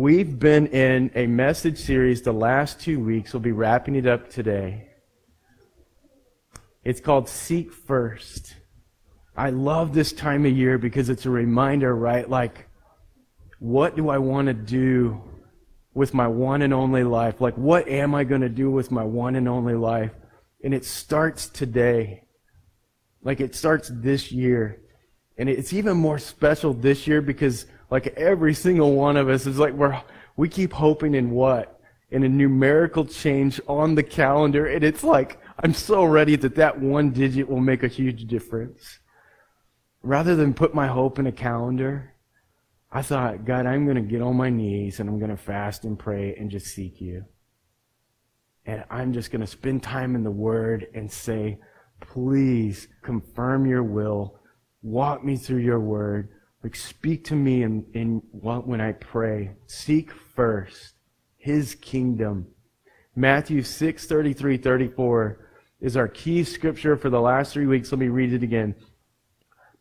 We've been in a message series the last two weeks. We'll be wrapping it up today. It's called Seek First. I love this time of year because it's a reminder, right? Like, what do I want to do with my one and only life? Like, what am I going to do with my one and only life? And it starts today. Like, it starts this year. And it's even more special this year because like every single one of us is like we're we keep hoping in what? In a numerical change on the calendar. And it's like I'm so ready that that one digit will make a huge difference. Rather than put my hope in a calendar, I thought, God, I'm going to get on my knees and I'm going to fast and pray and just seek you. And I'm just going to spend time in the Word and say, please confirm your will. Walk me through your Word. Like, speak to me in, in when I pray. Seek first His kingdom. Matthew 6, 33, 34 is our key scripture for the last three weeks. Let me read it again.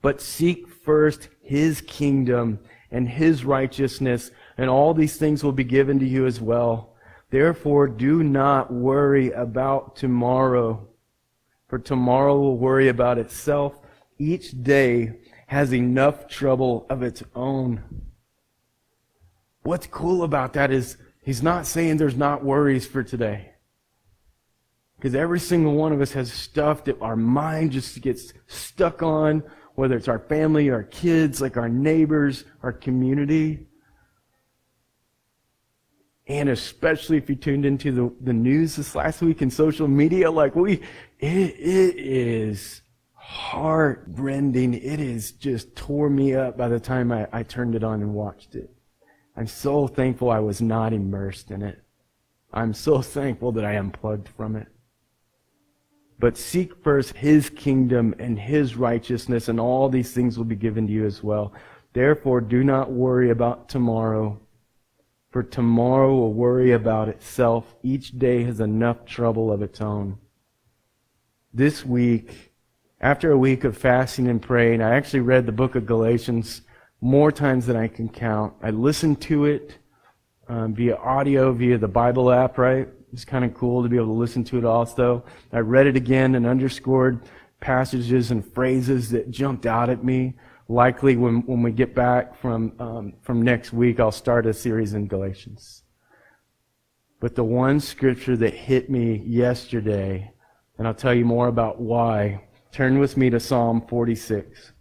But seek first His kingdom and His righteousness, and all these things will be given to you as well. Therefore, do not worry about tomorrow, for tomorrow will worry about itself. Each day has enough trouble of its own. What's cool about that is he's not saying there's not worries for today. Because every single one of us has stuff that our mind just gets stuck on, whether it's our family, our kids, like our neighbors, our community. And especially if you tuned into the, the news this last week and social media, like we, it, it is heartrending. It is just tore me up by the time I, I turned it on and watched it. I'm so thankful I was not immersed in it. I'm so thankful that I unplugged from it. But seek first his kingdom and his righteousness, and all these things will be given to you as well. Therefore, do not worry about tomorrow, for tomorrow will worry about itself. Each day has enough trouble of its own. This week, after a week of fasting and praying, I actually read the book of Galatians more times than I can count. I listened to it um, via audio, via the Bible app, right? It's kind of cool to be able to listen to it also. I read it again and underscored passages and phrases that jumped out at me. Likely when, when we get back from, um, from next week, I'll start a series in Galatians. But the one scripture that hit me yesterday, and I'll tell you more about why, Turn with me to Psalm 46.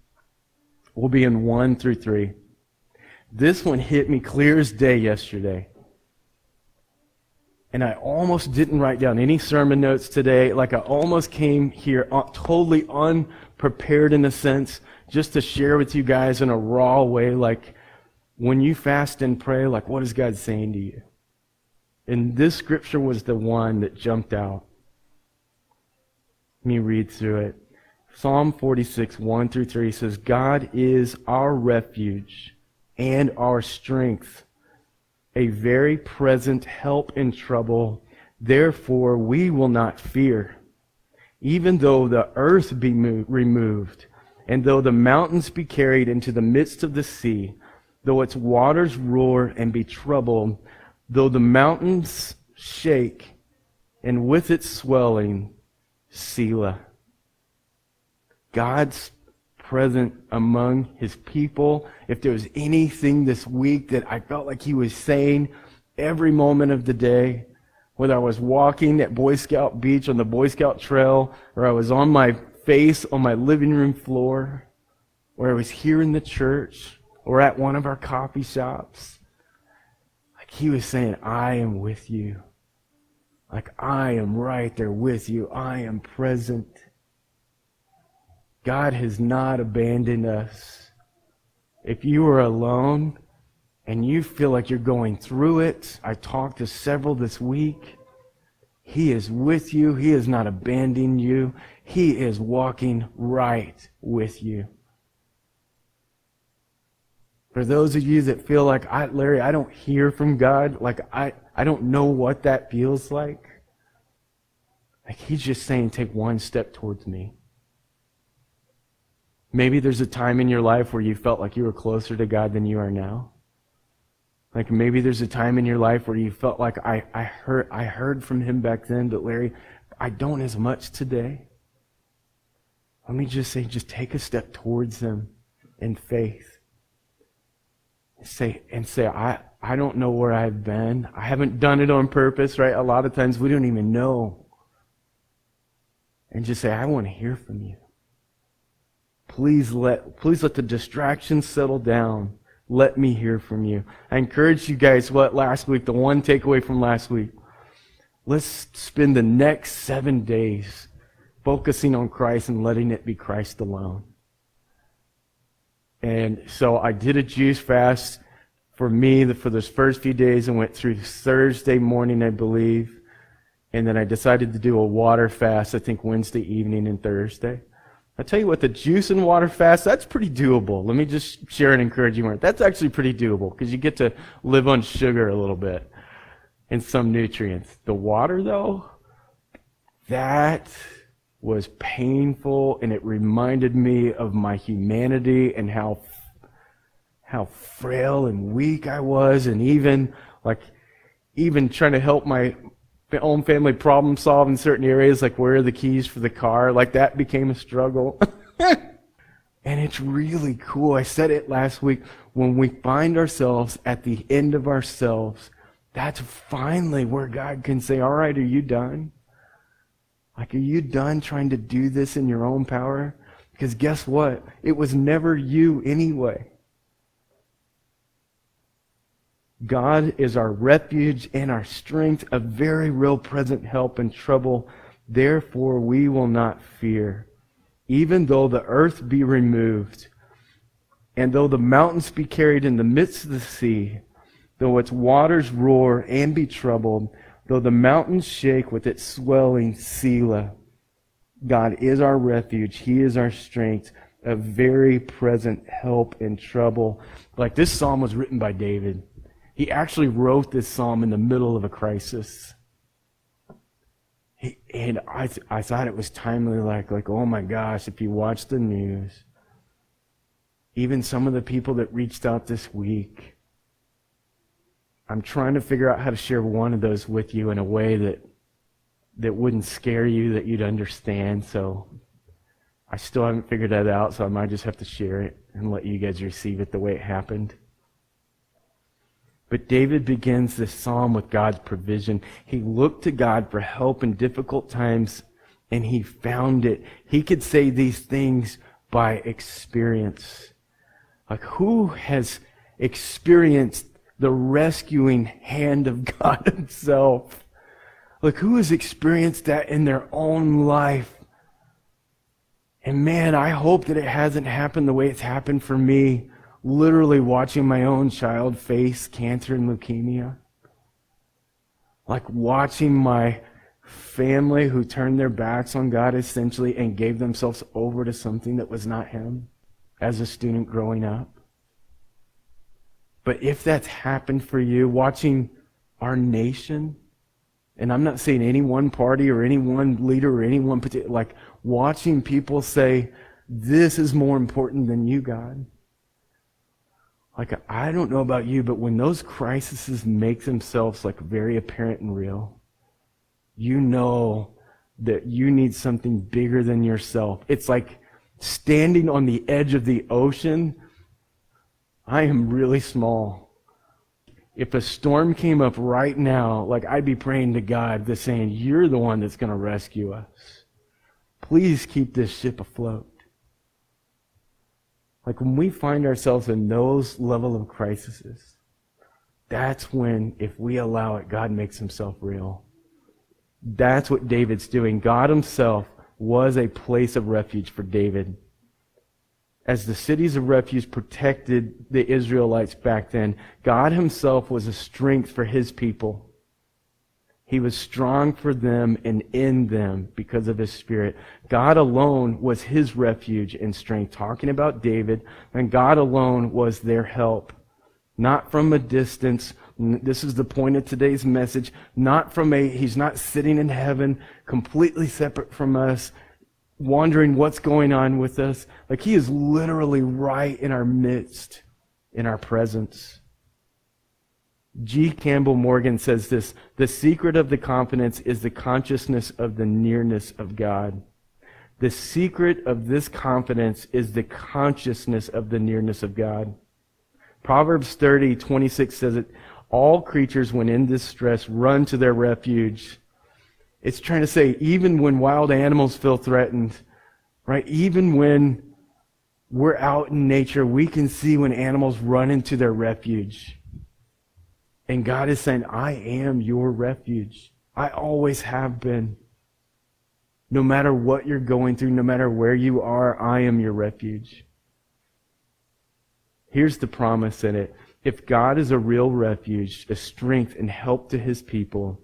We'll be in 1 through 3. This one hit me clear as day yesterday. And I almost didn't write down any sermon notes today. Like I almost came here uh, totally unprepared in a sense, just to share with you guys in a raw way. Like when you fast and pray, like what is God saying to you? And this scripture was the one that jumped out. Let me read through it. Psalm 46, 1 through 3 says, God is our refuge and our strength, a very present help in trouble. Therefore, we will not fear. Even though the earth be moved, removed, and though the mountains be carried into the midst of the sea, though its waters roar and be troubled, though the mountains shake, and with its swelling, Selah. God's present among his people. If there was anything this week that I felt like he was saying every moment of the day, whether I was walking at Boy Scout Beach on the Boy Scout Trail, or I was on my face on my living room floor, or I was here in the church, or at one of our coffee shops, like he was saying, I am with you. Like I am right there with you. I am present. God has not abandoned us. If you are alone and you feel like you're going through it, I talked to several this week. He is with you. He has not abandoned you. He is walking right with you. For those of you that feel like, I, Larry, I don't hear from God, like I, I don't know what that feels like. Like he's just saying, take one step towards me. Maybe there's a time in your life where you felt like you were closer to God than you are now. Like maybe there's a time in your life where you felt like I, I heard I heard from him back then, but Larry, I don't as much today. Let me just say, just take a step towards him in faith. Say and say, I, I don't know where I've been. I haven't done it on purpose, right? A lot of times we don't even know. And just say, I want to hear from you. Please let please let the distractions settle down. Let me hear from you. I encourage you guys, what last week, the one takeaway from last week. Let's spend the next seven days focusing on Christ and letting it be Christ alone. And so I did a juice fast for me for those first few days. and went through Thursday morning, I believe. And then I decided to do a water fast, I think Wednesday evening and Thursday. I tell you what, the juice and water fast, that's pretty doable. Let me just share an encouraging word. That's actually pretty doable because you get to live on sugar a little bit and some nutrients. The water, though, that was painful and it reminded me of my humanity and how how frail and weak I was and even like even trying to help my own family problem solve in certain areas, like where are the keys for the car, like that became a struggle. and it's really cool. I said it last week. When we find ourselves at the end of ourselves, that's finally where God can say, All right, are you done? Like, are you done trying to do this in your own power? Because guess what? It was never you anyway. God is our refuge and our strength, a very real present help in trouble. Therefore, we will not fear. Even though the earth be removed, and though the mountains be carried in the midst of the sea, though its waters roar and be troubled, though the mountains shake with its swelling, Selah. God is our refuge. He is our strength, a very present help in trouble. Like this psalm was written by David. He actually wrote this psalm in the middle of a crisis. He, and I, I thought it was timely, like, like, oh my gosh, if you watch the news, even some of the people that reached out this week, I'm trying to figure out how to share one of those with you in a way that that wouldn't scare you, that you'd understand. So I still haven't figured that out, so I might just have to share it and let you guys receive it the way it happened. But David begins this psalm with God's provision. He looked to God for help in difficult times and he found it. He could say these things by experience. Like who has experienced the rescuing hand of God himself? Like who has experienced that in their own life? And man, I hope that it hasn't happened the way it's happened for me literally watching my own child face cancer and leukemia. Like watching my family who turned their backs on God essentially and gave themselves over to something that was not Him as a student growing up. But if that's happened for you, watching our nation, and I'm not saying any one party or any one leader or any one particular, like watching people say, this is more important than you, God. Like, I don't know about you, but when those crises make themselves like very apparent and real, you know that you need something bigger than yourself. It's like standing on the edge of the ocean. I am really small. If a storm came up right now, like I'd be praying to God, just saying, You're the one that's going to rescue us. Please keep this ship afloat. Like when we find ourselves in those level of crises, that's when, if we allow it, God makes himself real. That's what David's doing. God himself was a place of refuge for David. As the cities of refuge protected the Israelites back then, God himself was a strength for his people. He was strong for them and in them because of his spirit. God alone was his refuge and strength. Talking about David, and God alone was their help. Not from a distance. This is the point of today's message. Not from a, he's not sitting in heaven, completely separate from us, wondering what's going on with us. Like he is literally right in our midst, in our presence. G. Campbell Morgan says this The secret of the confidence is the consciousness of the nearness of God. The secret of this confidence is the consciousness of the nearness of God. Proverbs 30, 26 says it All creatures, when in distress, run to their refuge. It's trying to say, even when wild animals feel threatened, right? Even when we're out in nature, we can see when animals run into their refuge. And God is saying, I am your refuge. I always have been. No matter what you're going through, no matter where you are, I am your refuge. Here's the promise in it. If God is a real refuge, a strength and help to his people,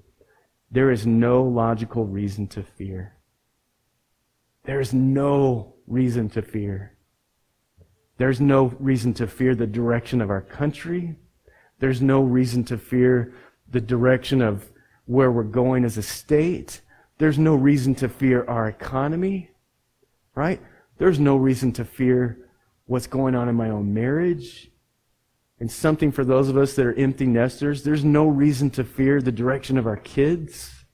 there is no logical reason to fear. There is no reason to fear. There's no reason to fear the direction of our country. There's no reason to fear the direction of where we're going as a state. There's no reason to fear our economy, right? There's no reason to fear what's going on in my own marriage. And something for those of us that are empty nesters, there's no reason to fear the direction of our kids.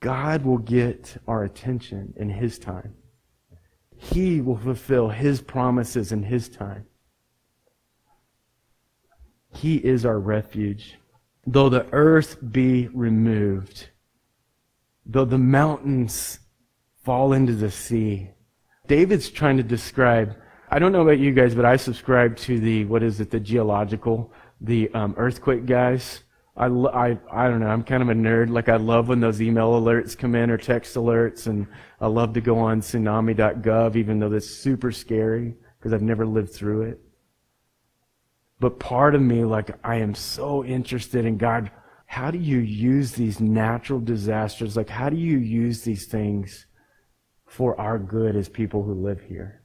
God will get our attention in His time. He will fulfill His promises in His time. He is our refuge. Though the earth be removed, though the mountains fall into the sea. David's trying to describe, I don't know about you guys, but I subscribe to the, what is it, the geological, the um, earthquake guys. I, I, I don't know, I'm kind of a nerd. Like, I love when those email alerts come in or text alerts, and I love to go on tsunami.gov, even though that's super scary because I've never lived through it. But part of me, like, I am so interested in God. How do you use these natural disasters? Like, how do you use these things for our good as people who live here?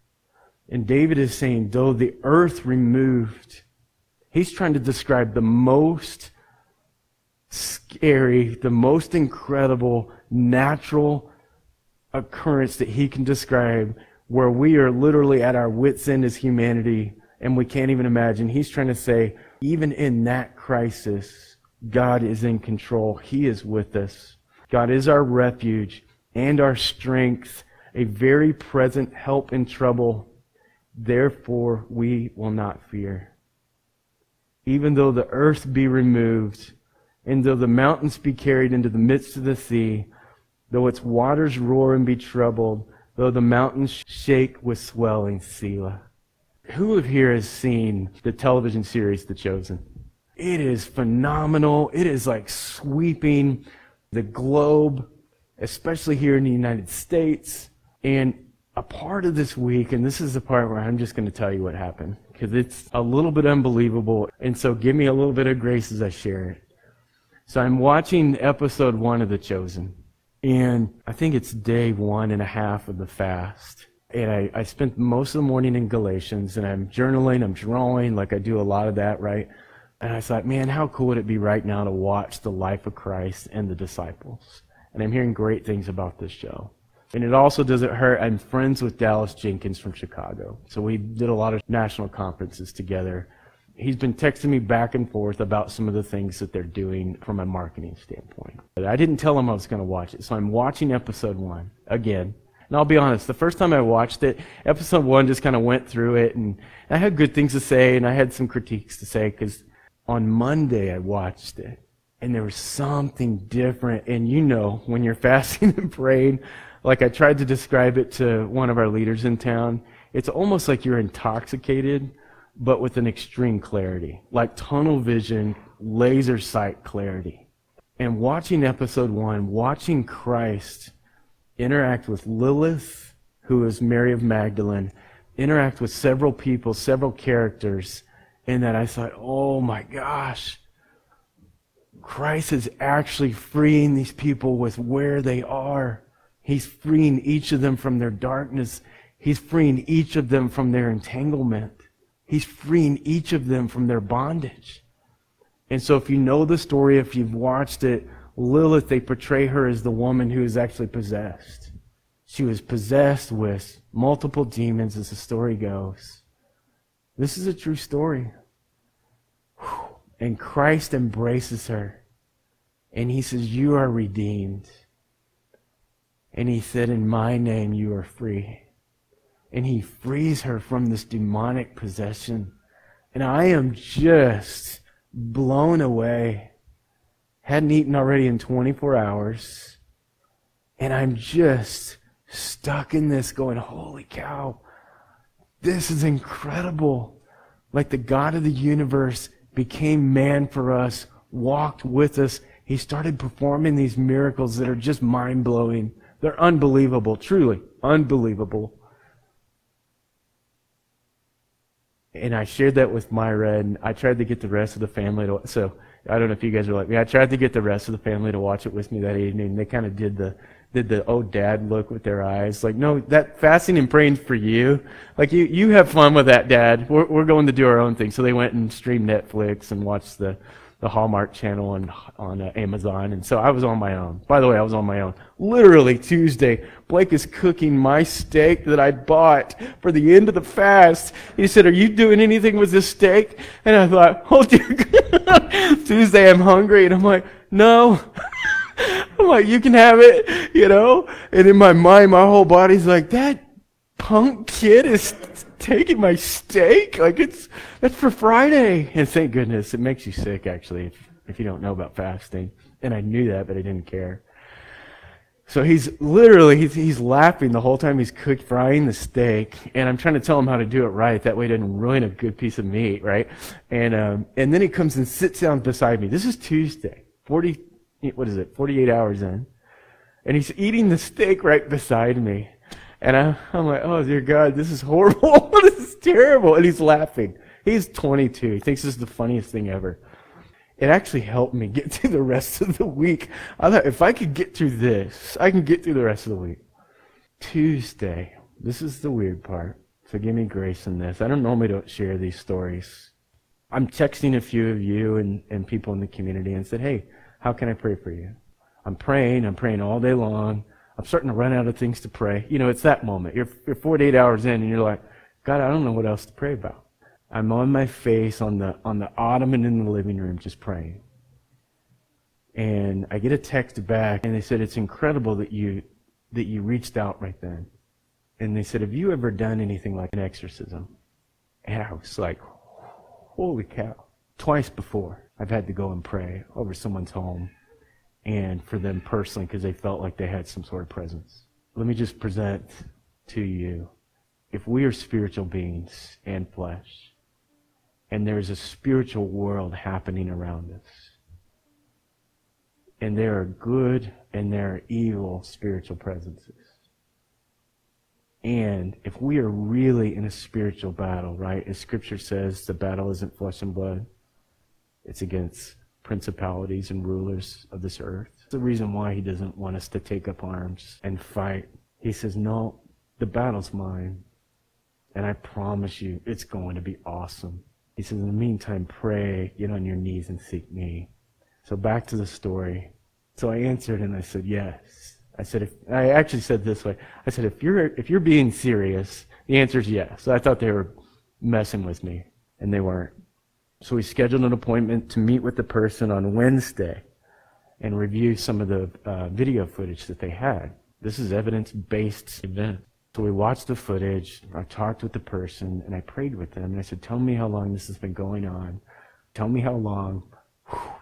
And David is saying, though the earth removed, he's trying to describe the most scary, the most incredible natural occurrence that he can describe where we are literally at our wits' end as humanity and we can't even imagine. He's trying to say, even in that crisis, God is in control. He is with us. God is our refuge and our strength, a very present help in trouble. Therefore, we will not fear. Even though the earth be removed, and though the mountains be carried into the midst of the sea, though its waters roar and be troubled, though the mountains shake with swelling, Selah. Who of here has seen the television series The Chosen? It is phenomenal. It is like sweeping the globe, especially here in the United States. And a part of this week, and this is the part where I'm just going to tell you what happened, because it's a little bit unbelievable. And so give me a little bit of grace as I share it. So I'm watching episode one of The Chosen. And I think it's day one and a half of the fast and I, I spent most of the morning in Galatians and I'm journaling, I'm drawing, like I do a lot of that, right? And I thought, man, how cool would it be right now to watch the life of Christ and the disciples? And I'm hearing great things about this show. And it also doesn't hurt. I'm friends with Dallas Jenkins from Chicago. So we did a lot of national conferences together. He's been texting me back and forth about some of the things that they're doing from a marketing standpoint. But I didn't tell him I was going to watch it. So I'm watching episode one again. And I'll be honest, the first time I watched it, episode one just kind of went through it, and I had good things to say, and I had some critiques to say, because on Monday I watched it, and there was something different. And you know, when you're fasting and praying, like I tried to describe it to one of our leaders in town, it's almost like you're intoxicated, but with an extreme clarity, like tunnel vision, laser sight clarity. And watching episode one, watching Christ interact with Lilith, who is Mary of Magdalene, interact with several people, several characters, and that I thought, oh my gosh, Christ is actually freeing these people with where they are. He's freeing each of them from their darkness. He's freeing each of them from their entanglement. He's freeing each of them from their bondage. And so if you know the story, if you've watched it, Lilith, they portray her as the woman who is actually possessed. She was possessed with multiple demons, as the story goes. This is a true story. And Christ embraces her. And he says, You are redeemed. And he said, In my name you are free. And he frees her from this demonic possession. And I am just blown away. Hadn't eaten already in 24 hours. And I'm just stuck in this going, Holy cow, this is incredible. Like the God of the universe became man for us, walked with us. He started performing these miracles that are just mind blowing. They're unbelievable, truly unbelievable. And I shared that with Myra, and I tried to get the rest of the family to. So I don't know if you guys are like me. I tried to get the rest of the family to watch it with me that evening. They kind of did the did the oh dad look with their eyes like no that fasting and praying for you like you you have fun with that dad we're we're going to do our own thing so they went and streamed Netflix and watched the the Hallmark channel on on uh, Amazon, and so I was on my own. By the way, I was on my own. Literally Tuesday, Blake is cooking my steak that I bought for the end of the fast. He said, "Are you doing anything with this steak?" And I thought, "Oh dear. Tuesday, I'm hungry," and I'm like, "No." I'm like, "You can have it," you know. And in my mind, my whole body's like, "That punk kid is taking my steak? Like it's that's for Friday. And thank goodness, it makes you sick actually if, if you don't know about fasting. And I knew that, but I didn't care. So he's literally he's, he's laughing the whole time he's cooked frying the steak, and I'm trying to tell him how to do it right. That way, he doesn't ruin a good piece of meat, right? And um, and then he comes and sits down beside me. This is Tuesday, forty what is it, 48 hours in, and he's eating the steak right beside me. And I, I'm like, oh dear God, this is horrible. this is terrible. And he's laughing. He's 22. He thinks this is the funniest thing ever. It actually helped me get through the rest of the week. I thought if I could get through this, I can get through the rest of the week. Tuesday. This is the weird part. So give me grace in this. I don't normally don't share these stories. I'm texting a few of you and, and people in the community and said, hey, how can I pray for you? I'm praying. I'm praying all day long. I'm starting to run out of things to pray. You know, it's that moment. You're, you're 48 hours in and you're like, God, I don't know what else to pray about. I'm on my face on the, on the ottoman in the living room just praying. And I get a text back and they said, it's incredible that you, that you reached out right then. And they said, have you ever done anything like an exorcism? And I was like, holy cow. Twice before I've had to go and pray over someone's home and for them personally because they felt like they had some sort of presence. Let me just present to you if we are spiritual beings and flesh, and there's a spiritual world happening around us, and there are good and there are evil spiritual presences. And if we are really in a spiritual battle, right, as scripture says, the battle isn't flesh and blood, it's against principalities and rulers of this earth. It's the reason why he doesn't want us to take up arms and fight. He says, No, the battle's mine. And I promise you, it's going to be awesome. He says, In the meantime, pray, get on your knees and seek me. So back to the story. So I answered and I said, Yes. I said, if, I actually said this way. I said, if you're, if you're being serious, the answer is yes. So I thought they were messing with me, and they weren't. So we scheduled an appointment to meet with the person on Wednesday and review some of the uh, video footage that they had. This is evidence-based event. So we watched the footage. I talked with the person and I prayed with them. And I said, tell me how long this has been going on. Tell me how long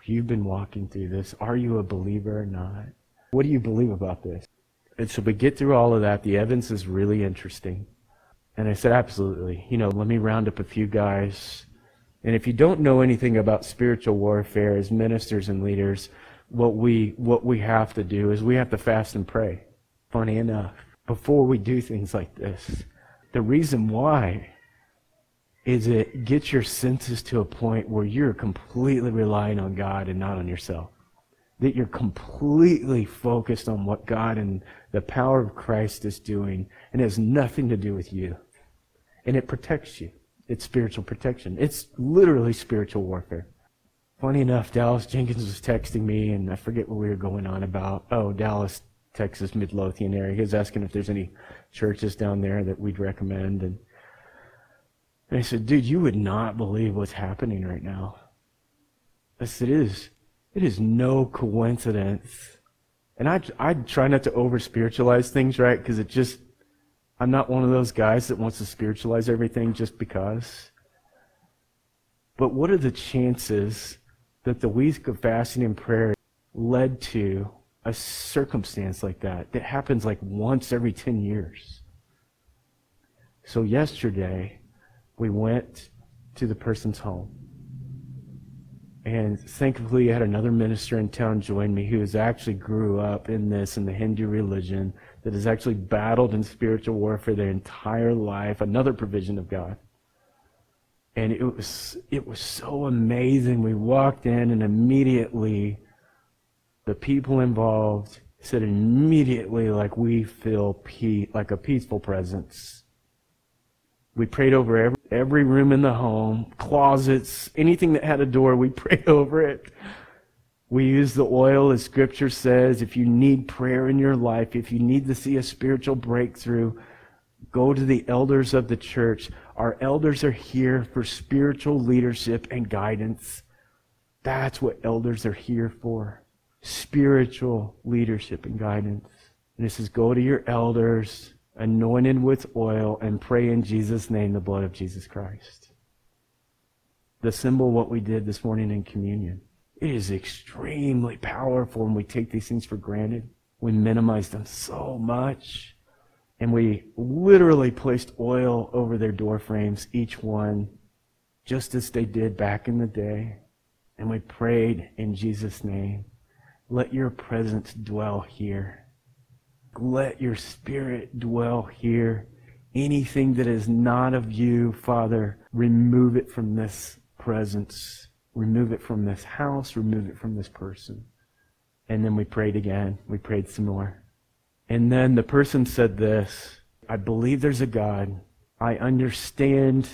you've been walking through this. Are you a believer or not? What do you believe about this? And so we get through all of that. The evidence is really interesting. And I said, absolutely. You know, let me round up a few guys and if you don't know anything about spiritual warfare as ministers and leaders, what we, what we have to do is we have to fast and pray. Funny enough, before we do things like this. The reason why is it gets your senses to a point where you're completely relying on God and not on yourself. That you're completely focused on what God and the power of Christ is doing and has nothing to do with you. And it protects you. It's spiritual protection. It's literally spiritual warfare. Funny enough, Dallas Jenkins was texting me, and I forget what we were going on about. Oh, Dallas, Texas, Midlothian area. He was asking if there's any churches down there that we'd recommend. And, and I said, dude, you would not believe what's happening right now. I said, it is, it is no coincidence. And I, I try not to over spiritualize things, right? Because it just, I'm not one of those guys that wants to spiritualize everything just because. But what are the chances that the week of fasting and prayer led to a circumstance like that that happens like once every 10 years? So yesterday, we went to the person's home. And thankfully, I had another minister in town join me who has actually grew up in this, in the Hindu religion, that has actually battled in spiritual warfare their entire life, another provision of God. And it was, it was so amazing. We walked in and immediately the people involved said immediately like we feel pe- like a peaceful presence. We prayed over every, every room in the home, closets, anything that had a door, we prayed over it. We use the oil as scripture says. If you need prayer in your life, if you need to see a spiritual breakthrough, go to the elders of the church. Our elders are here for spiritual leadership and guidance. That's what elders are here for. Spiritual leadership and guidance. And this is go to your elders, anointed with oil, and pray in Jesus' name the blood of Jesus Christ. The symbol what we did this morning in communion. It is extremely powerful and we take these things for granted. We minimize them so much. And we literally placed oil over their door frames, each one, just as they did back in the day. And we prayed in Jesus' name, let your presence dwell here. Let your spirit dwell here. Anything that is not of you, Father, remove it from this presence. Remove it from this house. Remove it from this person. And then we prayed again. We prayed some more. And then the person said this I believe there's a God. I understand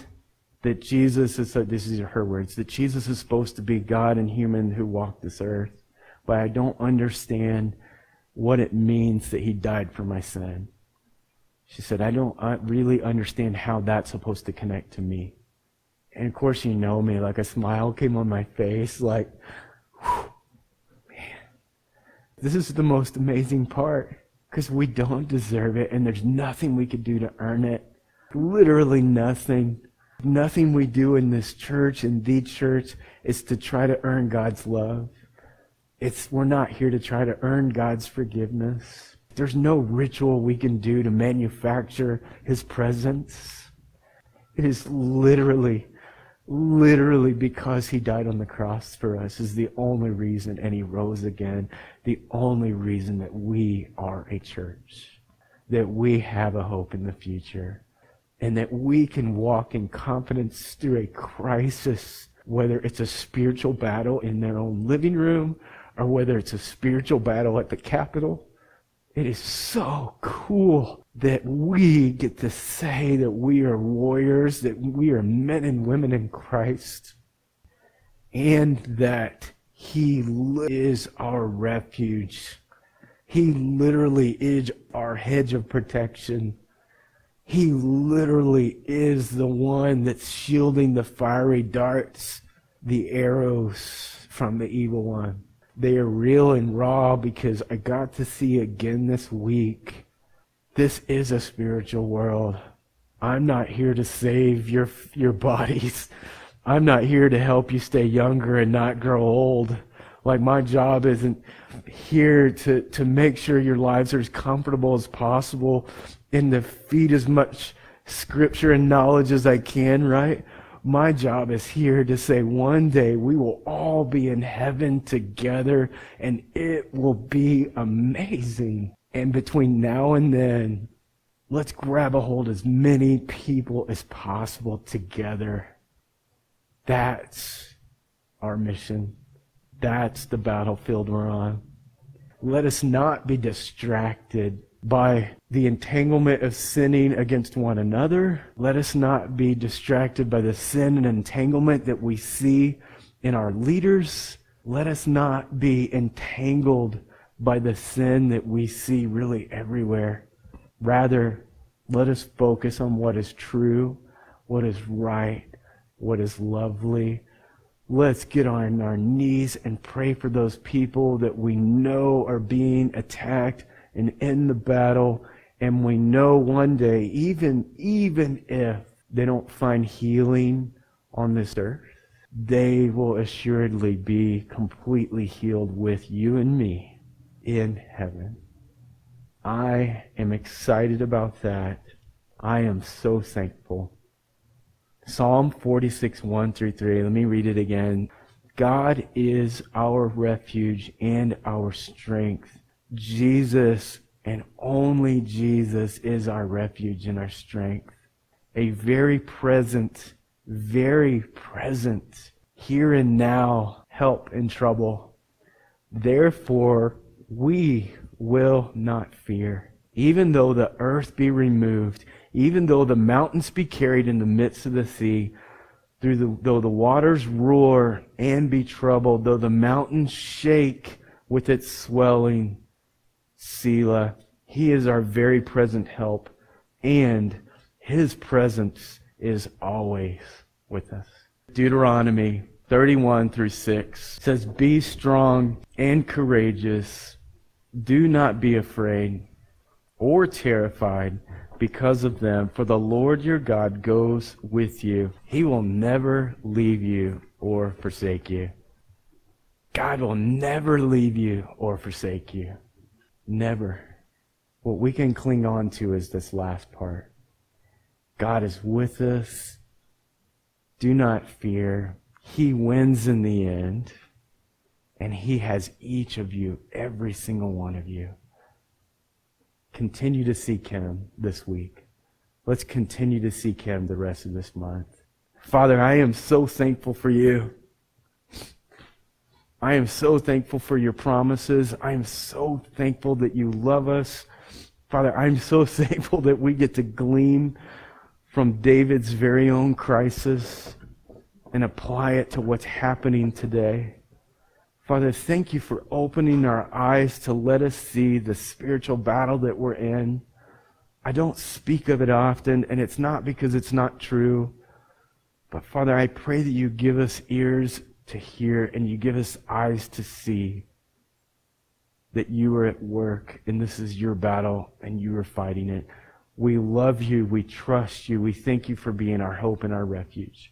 that Jesus is, this is her words, that Jesus is supposed to be God and human who walked this earth. But I don't understand what it means that he died for my sin. She said, I don't really understand how that's supposed to connect to me. And of course, you know me, like a smile came on my face, like, whew, man, this is the most amazing part because we don't deserve it and there's nothing we could do to earn it. Literally nothing. Nothing we do in this church, in the church, is to try to earn God's love. It's, we're not here to try to earn God's forgiveness. There's no ritual we can do to manufacture His presence. It is literally literally because he died on the cross for us is the only reason and he rose again the only reason that we are a church that we have a hope in the future and that we can walk in confidence through a crisis whether it's a spiritual battle in their own living room or whether it's a spiritual battle at the capitol. It is so cool that we get to say that we are warriors, that we are men and women in Christ, and that He is our refuge. He literally is our hedge of protection. He literally is the one that's shielding the fiery darts, the arrows from the evil one. They are real and raw because I got to see again this week. This is a spiritual world. I'm not here to save your, your bodies. I'm not here to help you stay younger and not grow old. Like my job isn't here to, to make sure your lives are as comfortable as possible and to feed as much scripture and knowledge as I can, right? My job is here to say one day we will all be in heaven together and it will be amazing. And between now and then, let's grab a hold as many people as possible together. That's our mission. That's the battlefield we're on. Let us not be distracted by the entanglement of sinning against one another. Let us not be distracted by the sin and entanglement that we see in our leaders. Let us not be entangled by the sin that we see really everywhere. Rather, let us focus on what is true, what is right, what is lovely, Let's get on our knees and pray for those people that we know are being attacked and in the battle. And we know one day, even, even if they don't find healing on this earth, they will assuredly be completely healed with you and me in heaven. I am excited about that. I am so thankful. Psalm 46, 1 through 3. Let me read it again. God is our refuge and our strength. Jesus and only Jesus is our refuge and our strength. A very present, very present, here and now help in trouble. Therefore, we will not fear. Even though the earth be removed, even though the mountains be carried in the midst of the sea, the, though the waters roar and be troubled, though the mountains shake with its swelling, Selah, He is our very present help, and His presence is always with us. Deuteronomy 31 through 6 says, Be strong and courageous. Do not be afraid or terrified because of them, for the Lord your God goes with you. He will never leave you or forsake you. God will never leave you or forsake you. Never. What we can cling on to is this last part. God is with us. Do not fear. He wins in the end. And He has each of you, every single one of you. Continue to seek Him this week. Let's continue to seek Him the rest of this month. Father, I am so thankful for you. I am so thankful for your promises. I am so thankful that you love us. Father, I'm so thankful that we get to glean from David's very own crisis and apply it to what's happening today. Father, thank you for opening our eyes to let us see the spiritual battle that we're in. I don't speak of it often, and it's not because it's not true. But Father, I pray that you give us ears to hear and you give us eyes to see that you are at work and this is your battle and you are fighting it. We love you. We trust you. We thank you for being our hope and our refuge.